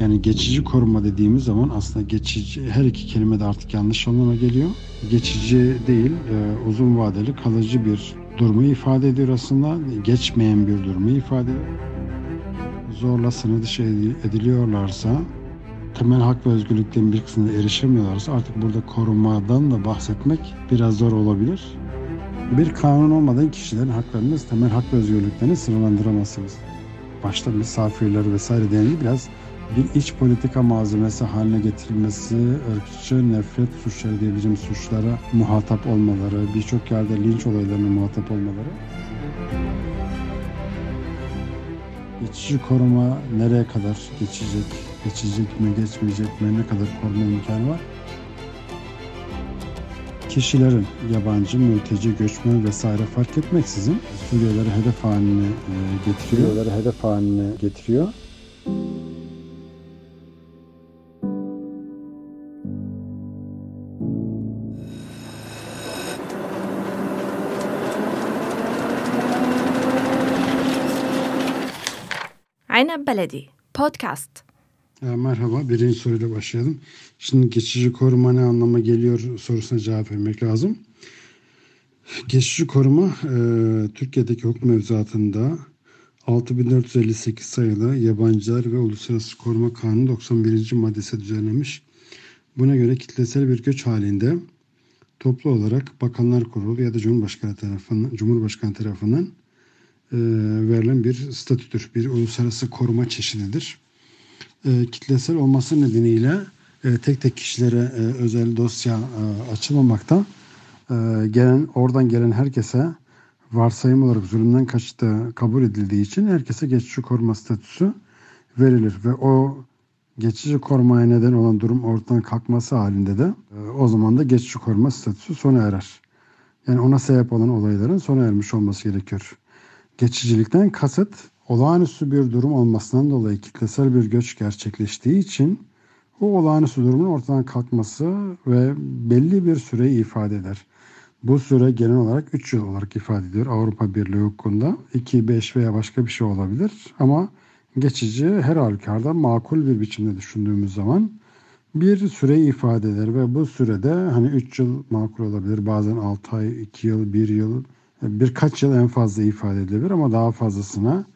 Yani geçici koruma dediğimiz zaman aslında geçici her iki kelime de artık yanlış anlama geliyor. Geçici değil, e, uzun vadeli kalıcı bir durumu ifade ediyor aslında. Geçmeyen bir durumu ifade. Zorla sınır dışı ediliyorlarsa temel hak ve özgürlüklerin bir kısmına erişemiyorlarsa artık burada korumadan da bahsetmek biraz zor olabilir. Bir kanun olmadan kişilerin haklarını, temel hak ve özgürlüklerini sınırlandıramazsınız. Başta misafirler vesaire denildi biraz bir iç politika malzemesi haline getirilmesi, ırkçı nefret suçları diyebileceğim suçlara muhatap olmaları, birçok yerde linç olaylarına muhatap olmaları. Geçici koruma nereye kadar geçecek, geçecek mi, geçmeyecek mi, ne kadar koruma imkanı var? Kişilerin yabancı, mülteci, göçmen vesaire fark etmeksizin Suriyelileri hedef haline e, getiriyor. Suriyelileri hedef haline getiriyor. Aynen Beledi Podcast. Merhaba, birinci soruyla başlayalım. Şimdi geçici koruma ne anlama geliyor sorusuna cevap vermek lazım. Geçici koruma e, Türkiye'deki hukuk mevzuatında 6458 sayılı Yabancılar ve Uluslararası Koruma Kanunu 91. maddesi düzenlemiş. Buna göre kitlesel bir göç halinde toplu olarak Bakanlar Kurulu ya da Cumhurbaşkanı tarafından, Cumhurbaşkanı tarafından verilen bir statüdür. Bir uluslararası koruma çeşididir. E, kitlesel olması nedeniyle e, tek tek kişilere e, özel dosya e, açılmamakta. E, gelen oradan gelen herkese varsayım olarak zulümden kaçtığı kabul edildiği için herkese geçici koruma statüsü verilir ve o geçici korumaya neden olan durum ortadan kalkması halinde de e, o zaman da geçici koruma statüsü sona erer. Yani ona sebep olan olayların sona ermiş olması gerekiyor. Geçicilikten kasıt olağanüstü bir durum olmasından dolayı kitlesel bir göç gerçekleştiği için o olağanüstü durumun ortadan kalkması ve belli bir süreyi ifade eder. Bu süre genel olarak 3 yıl olarak ifade ediyor Avrupa Birliği hukukunda. 2, 5 veya başka bir şey olabilir ama geçici her halükarda makul bir biçimde düşündüğümüz zaman bir süreyi ifade eder ve bu sürede hani 3 yıl makul olabilir bazen 6 ay, 2 yıl, 1 yıl birkaç yıl en fazla ifade edilebilir ama daha fazlasına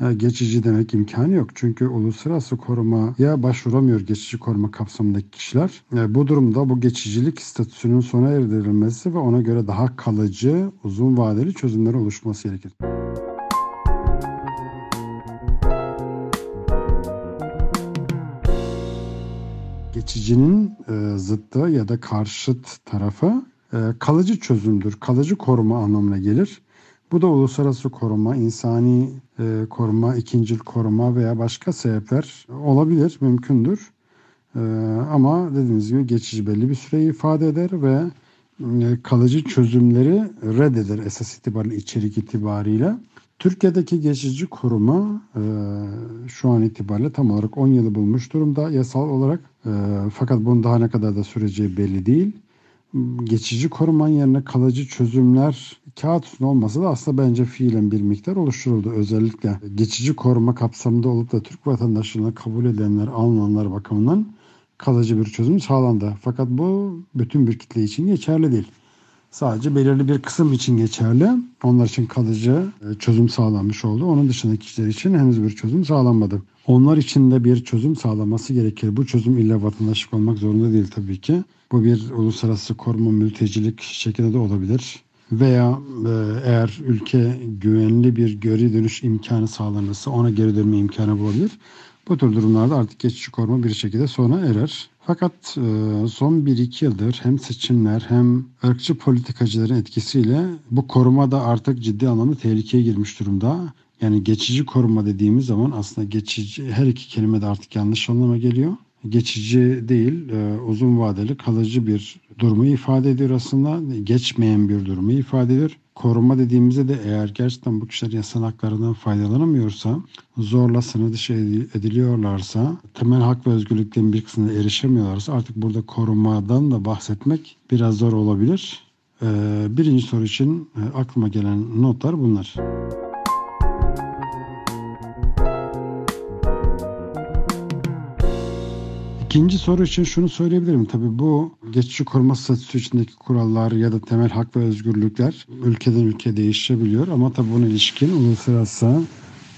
e, geçici demek imkanı yok. Çünkü uluslararası korumaya başvuramıyor geçici koruma kapsamındaki kişiler. E, bu durumda bu geçicilik statüsünün sona erdirilmesi ve ona göre daha kalıcı, uzun vadeli çözümler oluşması gerekir. Geçicinin e, zıttı ya da karşıt tarafı kalıcı çözümdür. Kalıcı koruma anlamına gelir. Bu da uluslararası koruma, insani e, koruma, ikincil koruma veya başka sebepler olabilir, mümkündür. E, ama dediğimiz gibi geçici belli bir süreyi ifade eder ve e, kalıcı çözümleri reddeder esas itibariyle, içerik itibariyle. Türkiye'deki geçici koruma e, şu an itibariyle tam olarak 10 yılı bulmuş durumda yasal olarak. Fakat bunun daha ne kadar da süreceği belli değil geçici koruman yerine kalıcı çözümler kağıt üstünde olmasa da aslında bence fiilen bir miktar oluşturuldu. Özellikle geçici koruma kapsamında olup da Türk vatandaşlığına kabul edilenler, alınanlar bakımından kalıcı bir çözüm sağlandı. Fakat bu bütün bir kitle için geçerli değil. Sadece belirli bir kısım için geçerli. Onlar için kalıcı e, çözüm sağlanmış oldu. Onun dışındaki kişiler için henüz bir çözüm sağlanmadı. Onlar için de bir çözüm sağlaması gerekir. Bu çözüm illa vatandaşlık olmak zorunda değil tabii ki. Bu bir uluslararası koruma mültecilik şeklinde de olabilir. Veya e, eğer ülke güvenli bir geri dönüş imkanı sağlanırsa ona geri dönme imkanı bulabilir. Bu tür durumlarda artık geçici koruma bir şekilde sona erer. Fakat e, son 1-2 yıldır hem seçimler hem ırkçı politikacıların etkisiyle bu koruma da artık ciddi anlamda tehlikeye girmiş durumda. Yani geçici koruma dediğimiz zaman aslında geçici her iki kelime de artık yanlış anlama geliyor. Geçici değil, e, uzun vadeli kalıcı bir durumu ifade ediyor aslında. Geçmeyen bir durumu ifade ediyor. Koruma dediğimizde de eğer gerçekten bu kişiler yasal haklarından faydalanamıyorsa, zorla sınır dışı ediliyorlarsa, temel hak ve özgürlüklerin bir kısmına erişemiyorlarsa artık burada korumadan da bahsetmek biraz zor olabilir. E, birinci soru için e, aklıma gelen notlar bunlar. İkinci soru için şunu söyleyebilirim. Tabii bu geçici koruma statüsü içindeki kurallar ya da temel hak ve özgürlükler ülkeden ülkeye değişebiliyor. Ama tabii buna ilişkin uluslararası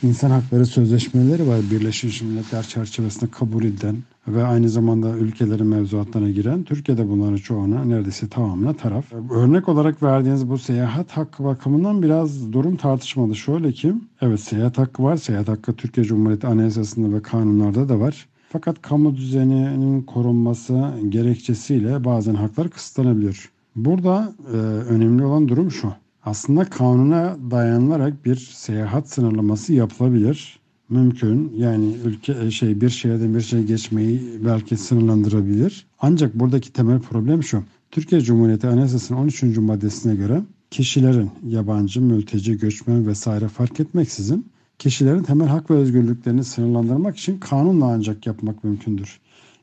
insan hakları sözleşmeleri var. Birleşmiş Milletler çerçevesinde kabul edilen ve aynı zamanda ülkelerin mevzuatlarına giren Türkiye'de bunların çoğuna neredeyse tamamına taraf. Örnek olarak verdiğiniz bu seyahat hakkı bakımından biraz durum tartışmalı. Şöyle ki evet seyahat hakkı var. Seyahat hakkı Türkiye Cumhuriyeti Anayasası'nda ve kanunlarda da var. Fakat kamu düzeninin korunması gerekçesiyle bazen haklar kısıtlanabilir. Burada e, önemli olan durum şu. Aslında kanuna dayanılarak bir seyahat sınırlaması yapılabilir. Mümkün. Yani ülke e, şey bir şehirden bir şeye geçmeyi belki sınırlandırabilir. Ancak buradaki temel problem şu. Türkiye Cumhuriyeti Anayasası'nın 13. maddesine göre kişilerin yabancı, mülteci, göçmen vesaire fark etmeksizin kişilerin temel hak ve özgürlüklerini sınırlandırmak için kanunla ancak yapmak mümkündür.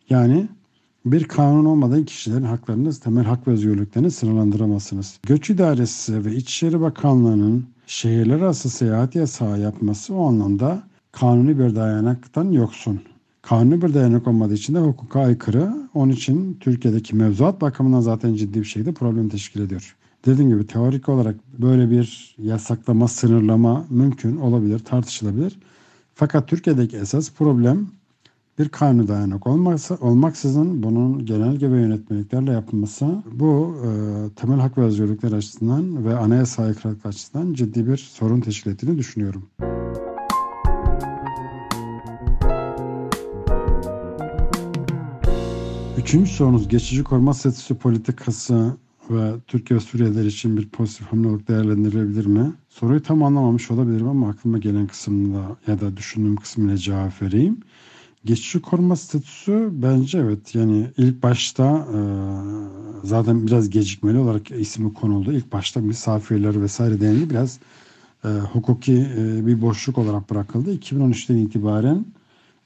Yani bir kanun olmadan kişilerin haklarını, temel hak ve özgürlüklerini sınırlandıramazsınız. Göç İdaresi ve İçişleri Bakanlığı'nın şehirler arası seyahat yasağı yapması o anlamda kanuni bir dayanaktan yoksun. Kanuni bir dayanak olmadığı için de hukuka aykırı. Onun için Türkiye'deki mevzuat bakımından zaten ciddi bir şekilde problem teşkil ediyor. Dediğim gibi teorik olarak böyle bir yasaklama, sınırlama mümkün olabilir, tartışılabilir. Fakat Türkiye'deki esas problem bir kanun dayanak olmazsa, olmaksızın bunun genelge ve yönetmeliklerle yapılması bu e, temel hak ve özgürlükler açısından ve anayasa aykırılık açısından ciddi bir sorun teşkil ettiğini düşünüyorum. Üçüncü sorunuz geçici koruma statüsü politikası ve Türkiye ve Suriyeliler için bir pozitif hamle olarak değerlendirilebilir mi? Soruyu tam anlamamış olabilirim ama aklıma gelen kısımda ya da düşündüğüm kısmıyla cevap vereyim. Geçici koruma statüsü bence evet yani ilk başta e, zaten biraz gecikmeli olarak ismi konuldu. İlk başta misafirler vesaire denildi biraz e, hukuki e, bir boşluk olarak bırakıldı. 2013'ten itibaren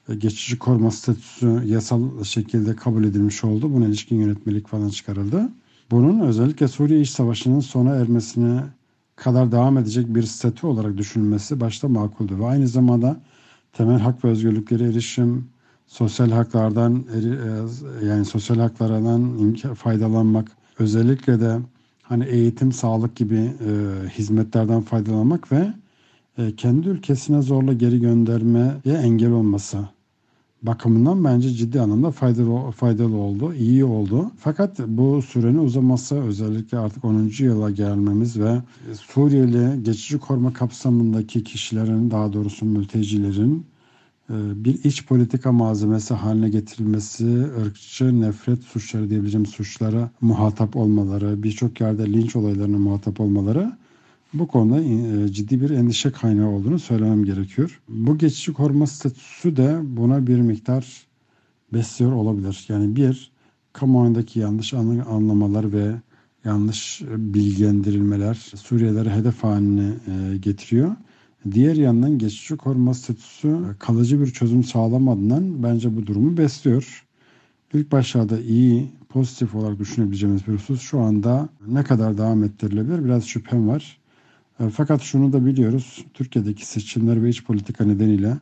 e, geçici koruma statüsü yasal şekilde kabul edilmiş oldu. Buna ilişkin yönetmelik falan çıkarıldı. Bunun özellikle Suriye İç Savaşı'nın sona ermesine kadar devam edecek bir statü olarak düşünülmesi başta makuldü. Ve aynı zamanda temel hak ve özgürlükleri erişim, sosyal haklardan e, yani sosyal haklardan faydalanmak, özellikle de hani eğitim, sağlık gibi e, hizmetlerden faydalanmak ve e, kendi ülkesine zorla geri göndermeye engel olması bakımından bence ciddi anlamda faydalı, faydalı oldu, iyi oldu. Fakat bu sürenin uzaması özellikle artık 10. yıla gelmemiz ve Suriyeli geçici koruma kapsamındaki kişilerin daha doğrusu mültecilerin e, bir iç politika malzemesi haline getirilmesi, ırkçı nefret suçları diyebileceğim suçlara muhatap olmaları, birçok yerde linç olaylarına muhatap olmaları bu konuda e, ciddi bir endişe kaynağı olduğunu söylemem gerekiyor. Bu geçici koruma statüsü de buna bir miktar besliyor olabilir. Yani bir, kamuoyundaki yanlış anlamalar ve yanlış bilgilendirilmeler Suriyelere hedef haline e, getiriyor. Diğer yandan geçici koruma statüsü kalıcı bir çözüm sağlamadığından bence bu durumu besliyor. İlk başlarda iyi, pozitif olarak düşünebileceğimiz bir husus şu anda ne kadar devam ettirilebilir biraz şüphem var. E, fakat şunu da biliyoruz. Türkiye'deki seçimler ve iç politika nedeniyle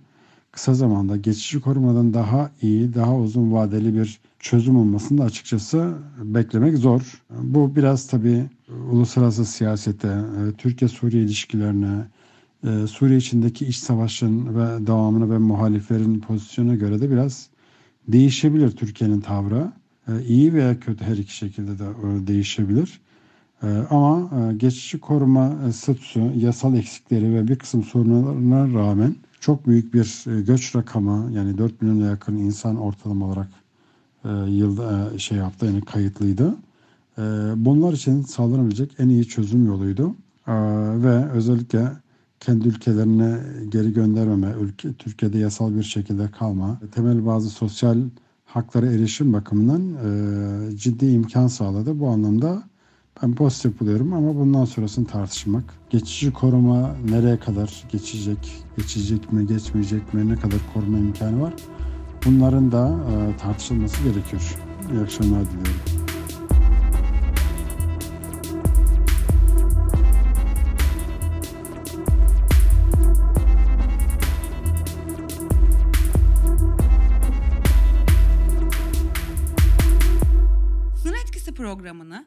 kısa zamanda geçici korumadan daha iyi, daha uzun vadeli bir çözüm olmasını da açıkçası beklemek zor. Bu biraz tabii uluslararası siyasete, e, Türkiye-Suriye ilişkilerine, e, Suriye içindeki iç savaşın ve devamını ve muhaliflerin pozisyonuna göre de biraz değişebilir Türkiye'nin tavrı. İyi veya kötü her iki şekilde de değişebilir. Ee, ama e, geçici koruma e, statüsü, yasal eksikleri ve bir kısım sorunlarına rağmen çok büyük bir e, göç rakamı yani 4 milyona yakın insan ortalama olarak yılda şey yaptı yani kayıtlıydı. Bunlar için sağlanabilecek en iyi çözüm yoluydu. Ve özellikle kendi ülkelerine geri göndermeme, ülke, Türkiye'de yasal bir şekilde kalma, temel bazı sosyal haklara erişim bakımından ciddi imkan sağladı. Bu anlamda ben pozitif buluyorum ama bundan sonrasını tartışmak. Geçici koruma nereye kadar geçecek, geçecek mi, geçmeyecek mi, ne kadar koruma imkanı var? Bunların da e, tartışılması gerekiyor. İyi akşamlar diliyorum. programını